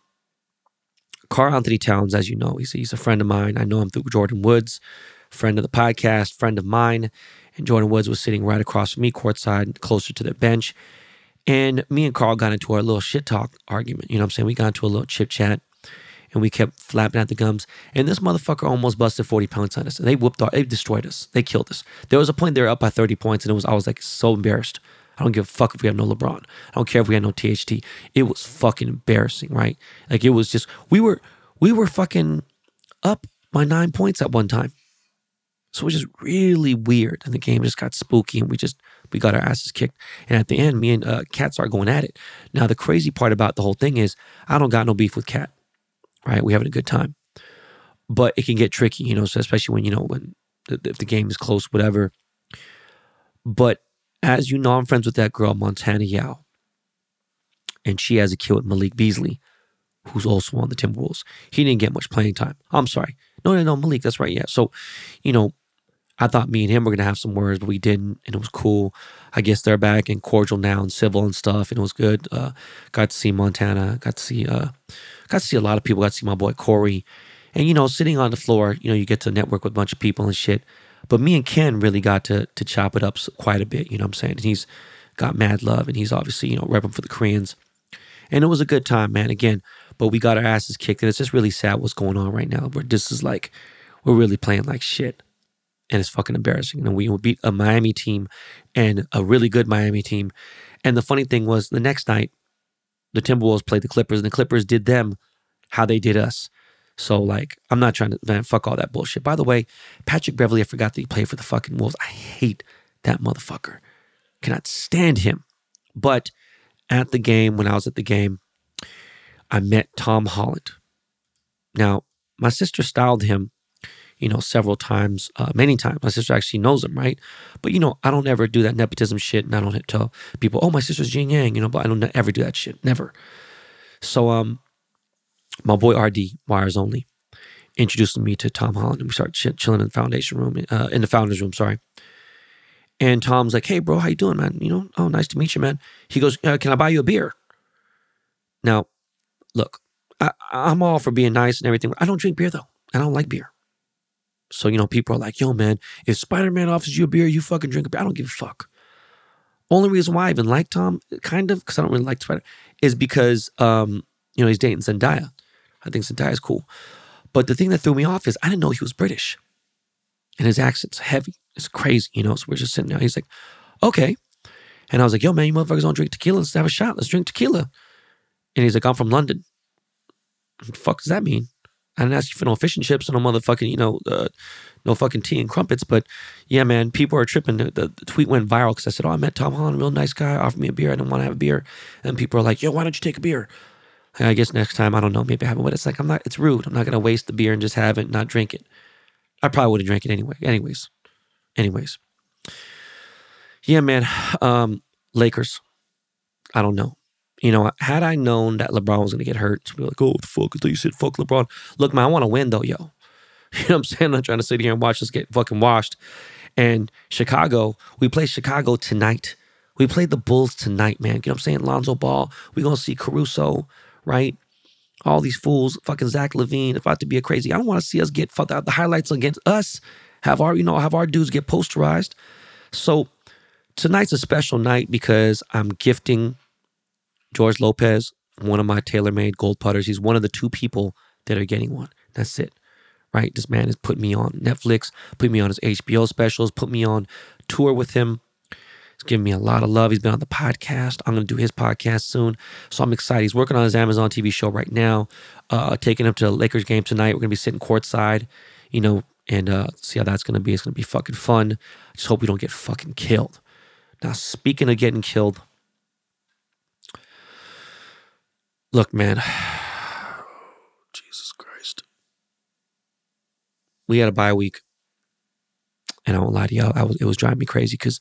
Karl-Anthony Towns, as you know, he's he's a friend of mine. I know him through Jordyn Woods, friend of the podcast, friend of mine. And Jordyn Woods was sitting right across from me, courtside, closer to the bench. And me and Karl got into our little shit talk argument. You know what I'm saying? We got into a little chip chat and we kept flapping at the gums. And this motherfucker almost busted 40 points on us. And they whooped our, they destroyed us. They killed us. There was a point they were up by 30 points, and it was I was like so embarrassed. I don't give a fuck if we have no LeBron. I don't care if we had no THT. It was fucking embarrassing, right? Like it was just we were we were fucking up by nine points at one time. So it was just really weird. And the game just got spooky and we just we got our asses kicked. And at the end, me and uh, Cat started going at it. Now the crazy part about the whole thing is I don't got no beef with Cat right? We're having a good time. But it can get tricky, you know, so especially when, you know, when the, if the game is close, whatever. But as you know, I'm friends with that girl, Montana Yao. And she has a kid with Malik Beasley, who's also on the Timberwolves. He didn't get much playing time. I'm sorry. No, no, no, Malik, that's right. Yeah. So, you know, I thought me and him were gonna have some words, but we didn't, and it was cool. I guess they're back and cordial now and civil and stuff, and it was good. Uh, got to see Montana, got to see, uh, got to see a lot of people. Got to see my boy Corey, and you know, sitting on the floor, you know, you get to network with a bunch of people and shit. But me and Ken really got to to chop it up quite a bit. You know what I'm saying? And he's got mad love, and he's obviously you know repping for the Koreans, and it was a good time, man. Again, but we got our asses kicked, and it's just really sad what's going on right now. Where this is like, we're really playing like shit, and it's fucking embarrassing. And we beat a Miami team, and a really good Miami team. And the funny thing was, the next night, the Timberwolves played the Clippers, and the Clippers did them how they did us. So like, I'm not trying to man, fuck all that bullshit. By the way, Patrick Beverley, I forgot that he played for the fucking Wolves. I hate that motherfucker. Cannot stand him. But at the game, when I was at the game, I met Tom Holland. Now, my sister styled him, you know, several times, uh, many times. My sister actually knows him, right? But you know, I don't ever do that nepotism shit, and I don't tell people, "Oh, my sister's Jing Yang," you know. But I don't ever do that shit, never. So, um, my boy RD Wires Only introduced me to Tom Holland, and we started ch- chilling in the foundation room, uh, in the founders room. Sorry. And Tom's like, "Hey, bro, how you doing, man? You know, oh, nice to meet you, man." He goes, uh, "Can I buy you a beer?" Now, look, I, I'm all for being nice and everything. I don't drink beer though. I don't like beer. So you know, people are like, "Yo, man, if Spider Man offers you a beer, you fucking drink a beer." I don't give a fuck. Only reason why I even like Tom, kind of, because I don't really like Spider, is because um, you know he's dating Zendaya. I think Zendaya is cool. But the thing that threw me off is I didn't know he was British. And his accent's heavy. It's crazy, you know. So we're just sitting there. He's like, okay. And I was like, yo, man, you motherfuckers don't drink tequila. Let's have a shot. Let's drink tequila. And he's like, I'm from London. What the fuck does that mean? I didn't ask you for no fish and chips and no motherfucking, you know, uh, no fucking tea and crumpets. But yeah, man, people are tripping. The, the, the tweet went viral because I said, oh, I met Tom Holland, real nice guy, offered me a beer. I didn't want to have a beer. And people are like, yo, why don't you take a beer? I guess next time, I don't know, maybe I have it. But it's like, I'm not, it's rude. I'm not going to waste the beer and just have it not drink it. I probably would have drank it anyway. Anyways, anyways. Yeah, man. Um, Lakers. I don't know. You know, had I known that LeBron was going to get hurt, to be like, oh, fuck? You said fuck LeBron. Look, man, I want to win though, yo. You know what I'm saying? I'm trying to sit here and watch us get fucking washed. And Chicago, we play Chicago tonight. We played the Bulls tonight, man. You know what I'm saying? Lonzo Ball. we going to see Caruso right? All these fools, fucking Zach LaVine, about to be a crazy. I don't want to see us get fucked out. The highlights against us have our, you know, have our dudes get posterized. So tonight's a special night because I'm gifting George Lopez one of my TaylorMade gold putters. He's one of the two people that are getting one. That's it. Right? This man has put me on Netflix, put me on his HBO specials, put me on tour with him He's giving me a lot of love. He's been on the podcast. I'm going to do his podcast soon. So I'm excited. He's working on his Amazon TV show right now, uh, taking him to the Lakers game tonight. We're going to be sitting courtside, you know, and uh, see how that's going to be. It's going to be fucking fun. I just hope we don't get fucking killed. Now, speaking of getting killed, look, man. Jesus Christ. We had a bye week. And I won't lie to y'all, I was, it was driving me crazy because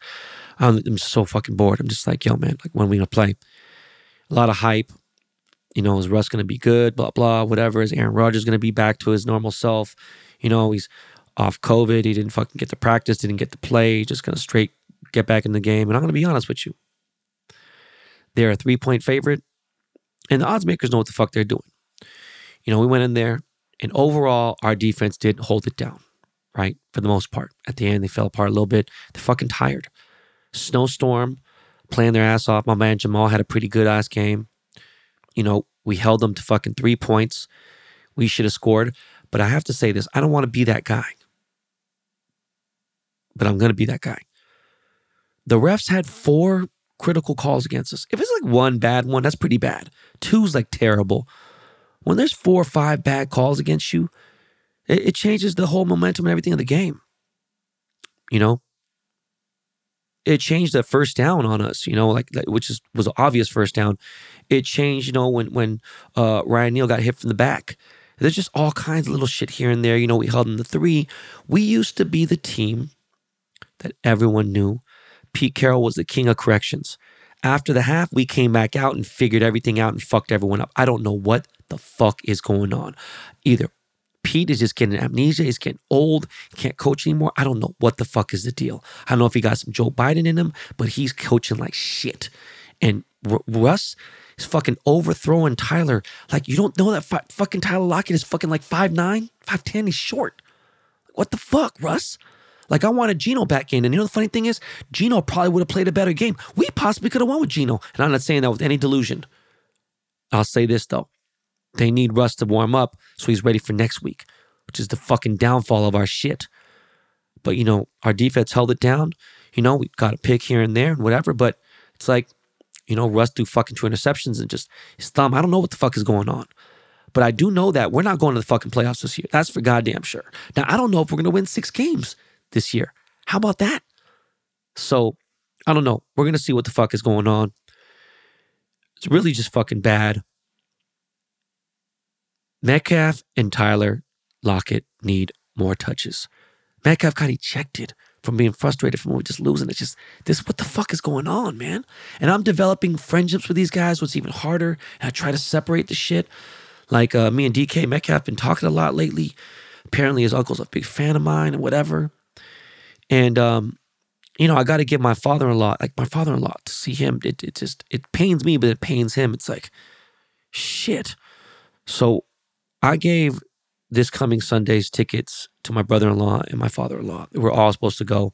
I'm, I'm so fucking bored. I'm just like, yo, man, like when are we gonna play? A lot of hype. You know, is Russ gonna be good? Blah blah, whatever. Is Aaron Rodgers gonna be back to his normal self? You know, he's off COVID. He didn't fucking get to practice. Didn't get to play. Just gonna straight get back in the game. And I'm gonna be honest with you. They're a three point favorite, and the odds makers know what the fuck they're doing. You know, we went in there, and overall, our defense did hold it down, right? For the most part. At the end, they fell apart a little bit. They're fucking tired snowstorm, playing their ass off. My man Jamal had a pretty good ass game. You know, we held them to fucking three points. We should have scored. But I have to say this I don't want to be that guy. But I'm going to be that guy. The refs had four critical calls against us. If it's like one bad one, that's pretty bad. Two's like terrible. When there's four or five bad calls against you, it, it changes the whole momentum and everything of the game. You know, it changed the first down on us, you know, like which is was obvious first down. It changed, you know, when when uh, Ryan Neal got hit from the back. There's just all kinds of little shit here and there. You know, we held in the three. We used to be the team that everyone knew. Pete Carroll was the king of corrections. After the half, we came back out and figured everything out and fucked everyone up. I don't know what the fuck is going on. Either Pete is just getting amnesia. He's getting old. He can't coach anymore. I don't know what the fuck is the deal. I don't know if he got some Joe Biden in him, but he's coaching like shit. And Russ is fucking overthrowing Tyler. Like, you don't know that fu- fucking Tyler Lockett is fucking like 5'9, 5'10. He's short. What the fuck, Russ? Like, I wanted Geno back in. And you know the funny thing is, Geno probably would have played a better game. We possibly could have won with Geno. And I'm not saying that with any delusion. I'll say this, though. They need Russ to warm up so he's ready for next week, which is the fucking downfall of our shit. But, you know, our defense held it down. You know, we got a pick here and there and whatever. But it's like, you know, Russ threw fucking two interceptions and just his thumb. I don't know what the fuck is going on. But I do know that we're not going to the fucking playoffs this year. That's for goddamn sure. Now, I don't know if we're going to win six games this year. How about that? So, I don't know. We're going to see what the fuck is going on. It's really just fucking bad. Metcalf and Tyler Lockett need more touches. Metcalf got ejected from being frustrated from just losing. It's just this what the fuck is going on, man? And I'm developing friendships with these guys, what's even harder. And I try to separate the shit. Like uh, me and DK Metcalf been talking a lot lately. Apparently his uncle's a big fan of mine and whatever. And um, you know, I got to give my father-in-law, like my father-in-law, to see him. It, it just it pains me, but it pains him. It's like shit. So I gave this coming Sunday's tickets to my brother-in-law and my father-in-law. We're all supposed to go,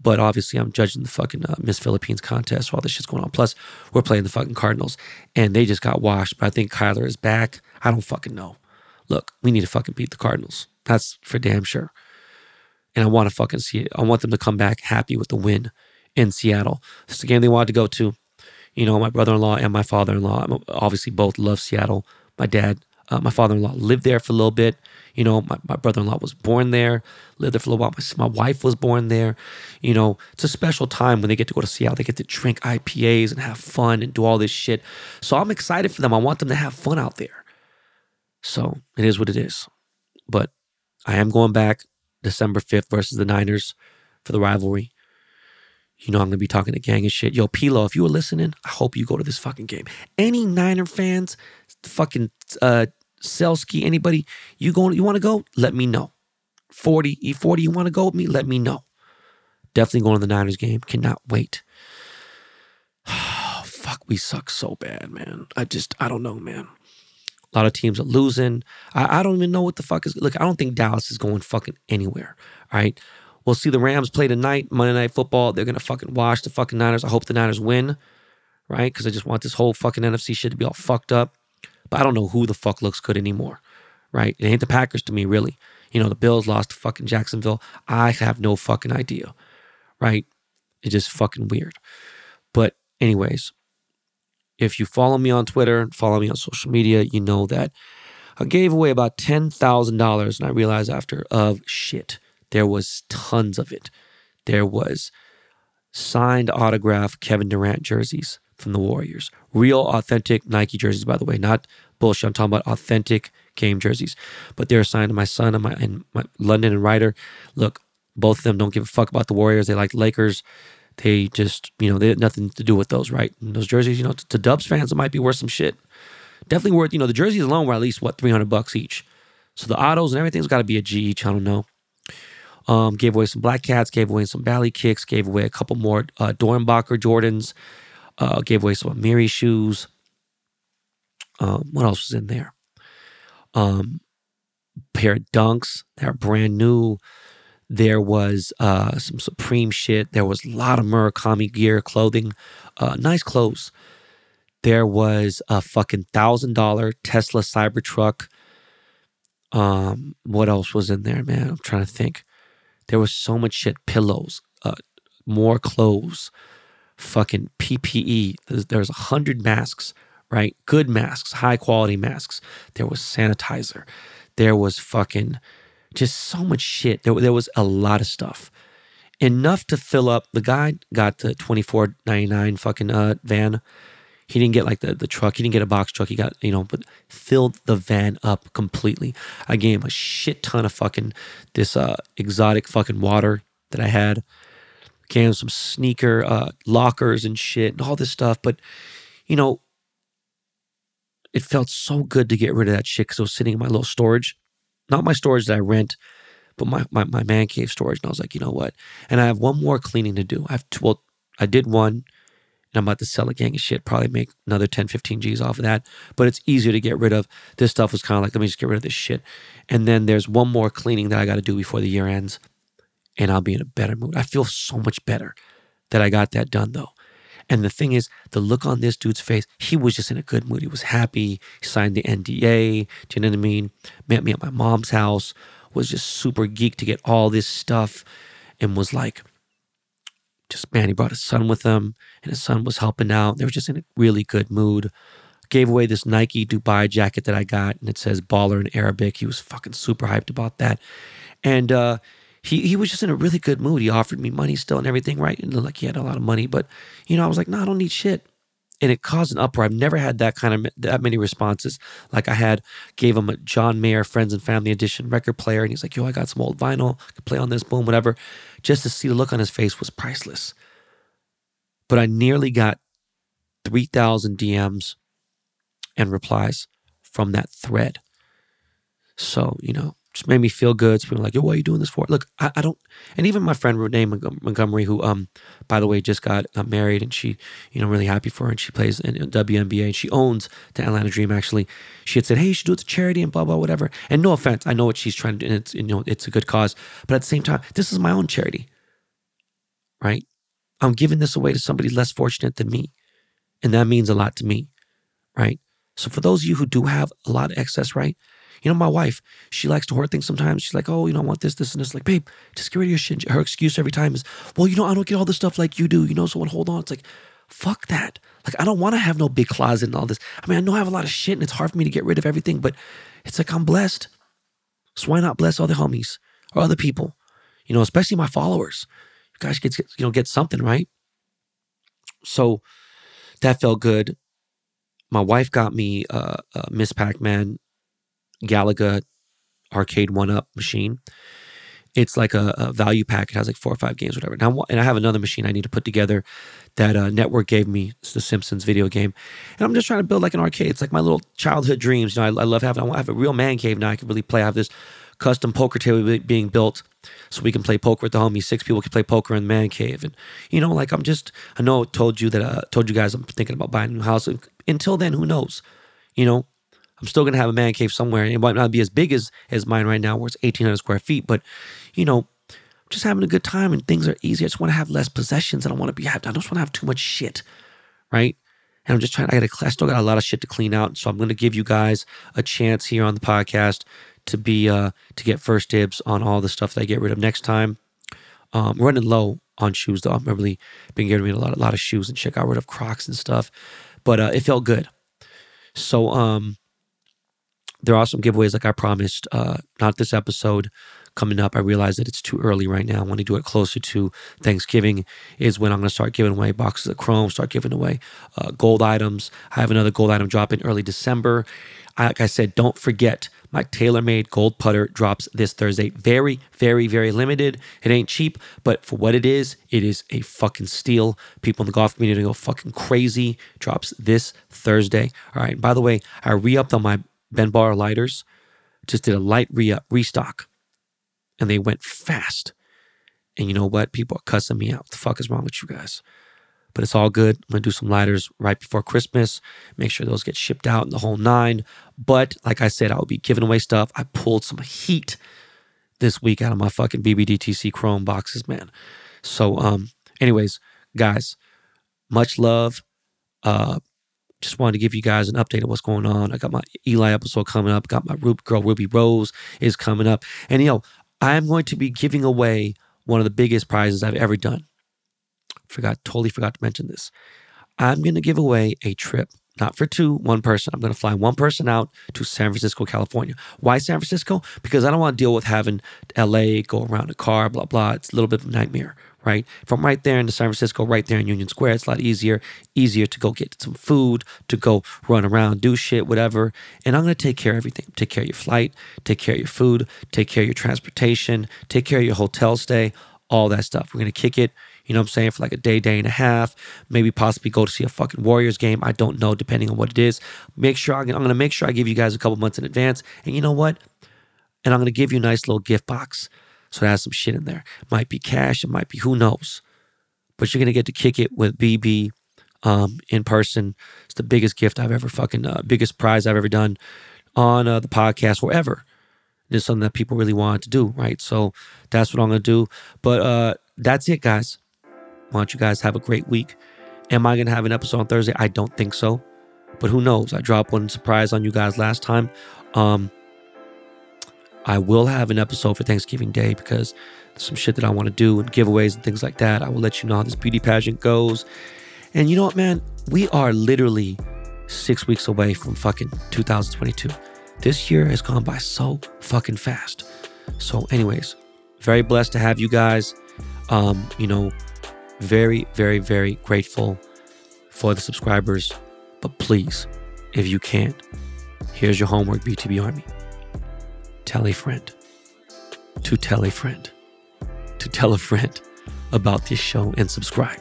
but obviously I'm judging the fucking uh, Miss Philippines contest while this shit's going on. Plus, we're playing the fucking Cardinals, and they just got washed. But I think Kyler is back. I don't fucking know. Look, we need to fucking beat the Cardinals. That's for damn sure. And I want to fucking see it. I want them to come back happy with the win in Seattle. It's the game they wanted to go to. You know, my brother-in-law and my father-in-law obviously both love Seattle. My dad uh, my father-in-law lived there for a little bit. You know, my, my brother-in-law was born there, lived there for a little while. My, my wife was born there. You know, it's a special time when they get to go to Seattle. They get to drink IPAs and have fun and do all this shit. So I'm excited for them. I want them to have fun out there. So it is what it is. But I am going back December 5th versus the Niners for the rivalry. You know I'm gonna be talking to gang and shit. Yo, Pilo, if you were listening, I hope you go to this fucking game. Any Niner fans, fucking uh Selski, anybody, you going you wanna go? Let me know. 40, E40, you wanna go with me? Let me know. Definitely going to the Niners game. Cannot wait. Fuck, we suck so bad, man. I just I don't know, man. A lot of teams are losing. I, I don't even know what the fuck is. Look, I don't think Dallas is going fucking anywhere. All right. We'll see the Rams play tonight, Monday Night Football. They're gonna fucking wash the fucking Niners. I hope the Niners win, right? Because I just want this whole fucking NFC shit to be all fucked up. But I don't know who the fuck looks good anymore, right? It ain't the Packers to me, really. You know, the Bills lost to fucking Jacksonville. I have no fucking idea, right? It's just fucking weird. But anyways, if you follow me on Twitter, follow me on social media, you know that I gave away about ten thousand dollars, and I realized after of shit there was tons of it. There was signed autograph Kevin Durant jerseys from the Warriors. Real authentic Nike jerseys, by the way, not bullshit. I'm talking about authentic game jerseys. But they're signed to my son and my, and my London and Ryder. Look, both of them don't give a fuck about the Warriors. They like Lakers. They just, you know, they had nothing to do with those, right? And those jerseys, you know, to, to Dubs fans, it might be worth some shit. Definitely worth, you know, the jerseys alone were at least what, 300 bucks each. So the autos and everything's got to be a G each. I don't know. Um, gave away some Black Cats, gave away some Bally Kicks, gave away a couple more uh, Doernbecher Jordans, uh, gave away some Amiri shoes. Um, what else was in there? Um, pair of Dunks They're brand new. There was uh, some Supreme shit. There was a lot of Murakami gear, clothing, uh, nice clothes. There was a fucking thousand dollar Tesla Cybertruck. Um, what else was in there, man? I'm trying to think. There was so much shit. Pillows, uh, more clothes, fucking PPE. There's, there's a hundred masks, right? Good masks, high quality masks. There was sanitizer. There was fucking just so much shit. There, there was a lot of stuff. Enough to fill up. The guy got the twenty four ninety nine fucking uh, van. He didn't get like the, the truck. He didn't get a box truck. He got, you know, but filled the van up completely. I gave him a shit ton of fucking this uh, exotic fucking water that I had. Gave him some sneaker uh, lockers and shit and all this stuff. But, you know, it felt so good to get rid of that shit because it was sitting in my little storage. Not my storage that I rent, but my, my, my man cave storage. And I was like, you know what? And I have one more cleaning to do. I have two, well, I did one and I'm about to sell a gang of shit, probably make another 10, 15 G's off of that. But it's easier to get rid of. This stuff was kind of like, let me just get rid of this shit. And then there's one more cleaning that I got to do before the year ends. And I'll be in a better mood. I feel so much better that I got that done though. And the thing is, the look on this dude's face, he was just in a good mood. He was happy. He signed the NDA. Do you know what I mean? Met me at my mom's house, was just super geeked to get all this stuff and was like, just man, he brought his son with him and his son was helping out. They were just in a really good mood. Gave away this Nike Dubai jacket that I got and it says baller in Arabic. He was fucking super hyped about that. And uh, he he was just in a really good mood. He offered me money still and everything, right? And like he had a lot of money, but you know, I was like, no, I don't need shit. And it caused an uproar. I've never had that kind of that many responses. Like I had, gave him a John Mayer Friends and Family Edition record player, and he's like, "Yo, I got some old vinyl, I could play on this, boom, whatever." Just to see the look on his face was priceless. But I nearly got three thousand DMs and replies from that thread. So you know, just made me feel good. So people like, yo, what are you doing this for? Look, I, I, don't, and even my friend Renee Montgomery, who, um, by the way, just got, got married and she, you know, really happy for her and she plays in, in WNBA and she owns the Atlanta Dream actually. She had said, hey, you should do it to charity and blah, blah, whatever. And no offense, I know what she's trying to do and it's, you know, it's a good cause. But at the same time, this is my own charity, right? I'm giving this away to somebody less fortunate than me. And that means a lot to me, right? So for those of you who do have a lot of excess, right? You know, my wife, she likes to hoard things sometimes. She's like, oh, you know, I want this, this, and this. Like, babe, just get rid of your shit. Her excuse every time is, well, you know, I don't get all this stuff like you do, you know, so hold on. It's like, fuck that. Like, I don't want to have no big closet and all this. I mean, I know I have a lot of shit and it's hard for me to get rid of everything, but it's like I'm blessed. So why not bless other homies or other people? You know, especially my followers. You guys get, you know, get something, right? So that felt good. My wife got me uh, uh, Miss Pac Man Galaga arcade one up machine. It's like a, a, value pack. It has like four or five games, whatever. Now, and I have another machine I need to put together that uh, Network gave me. It's the Simpsons video game, and I'm just trying to build like an arcade. It's like my little childhood dreams. You know, I, I love having. I want to have a real man cave now. I can really play. I have this custom poker table being built so we can play poker with the homies. Six people can play poker in the man cave, and you know, like I'm just. I know. I told you that. I uh, told you guys I'm thinking about buying a new house. Until then, who knows? You know, I'm still gonna have a man cave somewhere. It might not be as big as as mine right now, where it's 1,800 square feet, but you know, I'm just having a good time and things are easy. I just want to have less possessions. I don't want to be. I don't want to have too much shit, right? And I'm just trying. I got. I still got a lot of shit to clean out. So I'm gonna give you guys a chance here on the podcast to be uh to get first dibs on all the stuff that I get rid of next time. Um, running low on shoes though. I've really been getting rid of a lot, a lot of shoes and shit. Got rid of Crocs and stuff, but uh, it felt good. So um, there are some giveaways like I promised. Uh, not this episode coming up. I realize that it's too early right now. I want to do it closer to Thanksgiving is when I'm going to start giving away boxes of Chrome, start giving away uh, gold items. I have another gold item drop in early December. I, like I said, don't forget my TaylorMade gold putter drops this Thursday. Very, very, very limited. It ain't cheap, but for what it is, it is a fucking steal. People in the golf community go fucking crazy. Drops this Thursday. All right. By the way, I re-upped on my Ben Bar lighters. Just did a light re restock, and they went fast. And you know what? People are cussing me out. What the fuck is wrong with you guys? But it's all good. I'm gonna do some lighters right before Christmas. Make sure those get shipped out in the whole nine. But like I said, I'll be giving away stuff. I pulled some heat this week out of my fucking BBDTC Chrome boxes, man. So, um, anyways, guys, much love. Uh, just wanted to give you guys an update of what's going on. I got my Eli episode coming up. Got my Ruby, girl Ruby Rose is coming up, and you know I'm going to be giving away one of the biggest prizes I've ever done. Forgot, totally forgot to mention this. I'm going to give away a trip, not for two, one person. I'm going to fly one person out to San Francisco, California. Why San Francisco? Because I don't want to deal with having LA go around a car, blah blah. It's a little bit of a nightmare right? From right there in San Francisco, right there in Union Square, it's a lot easier, easier to go get some food, to go run around, do shit, whatever. And I'm gonna take care of everything. Take care of your flight, take care of your food, take care of your transportation, take care of your hotel stay, all that stuff. We're gonna kick it. You know what I'm saying? For like a day, day and a half, maybe possibly go to see a fucking Warriors game. I don't know, depending on what it is. Make sure I'm, I'm gonna make sure I give you guys a couple months in advance. And you know what? and I'm gonna give you a nice little gift box. So it has some shit in there. Might be cash, it might be who knows. But you're gonna get to kick it with BB um, in person. It's the biggest gift I've ever fucking, uh, biggest prize I've ever done on uh, the podcast, wherever. It's something that people really wanted to do, right? So that's what I'm gonna do. But uh, that's it, guys. Why don't you guys have a great week? Am I gonna have an episode on Thursday? I don't think so. But who knows? I dropped one surprise on you guys last time. Um, I will have an episode for Thanksgiving Day because some shit that I want to do and giveaways and things like that. I will let you know how this beauty pageant goes. And you know what, man? We are literally six weeks away from fucking 2022. This year has gone by so fucking fast. So, anyways, very blessed to have you guys. Um, you know, very, very, very grateful for the subscribers. But please, if you can't, here's your homework, BTB Army. Tell a friend to tell a friend to tell a friend about this show and subscribe.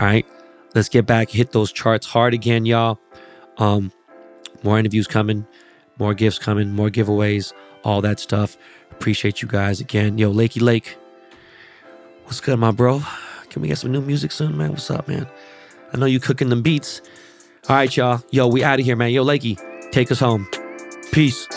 All right, let's get back, hit those charts hard again, y'all. Um, more interviews coming, more gifts coming, more giveaways, all that stuff. Appreciate you guys again. Yo, Lakey Lake, what's good, my bro? Can we get some new music soon, man? What's up, man? I know you cooking them beats. All right, y'all. Yo, we out of here, man. Yo, Lakey, take us home. Peace.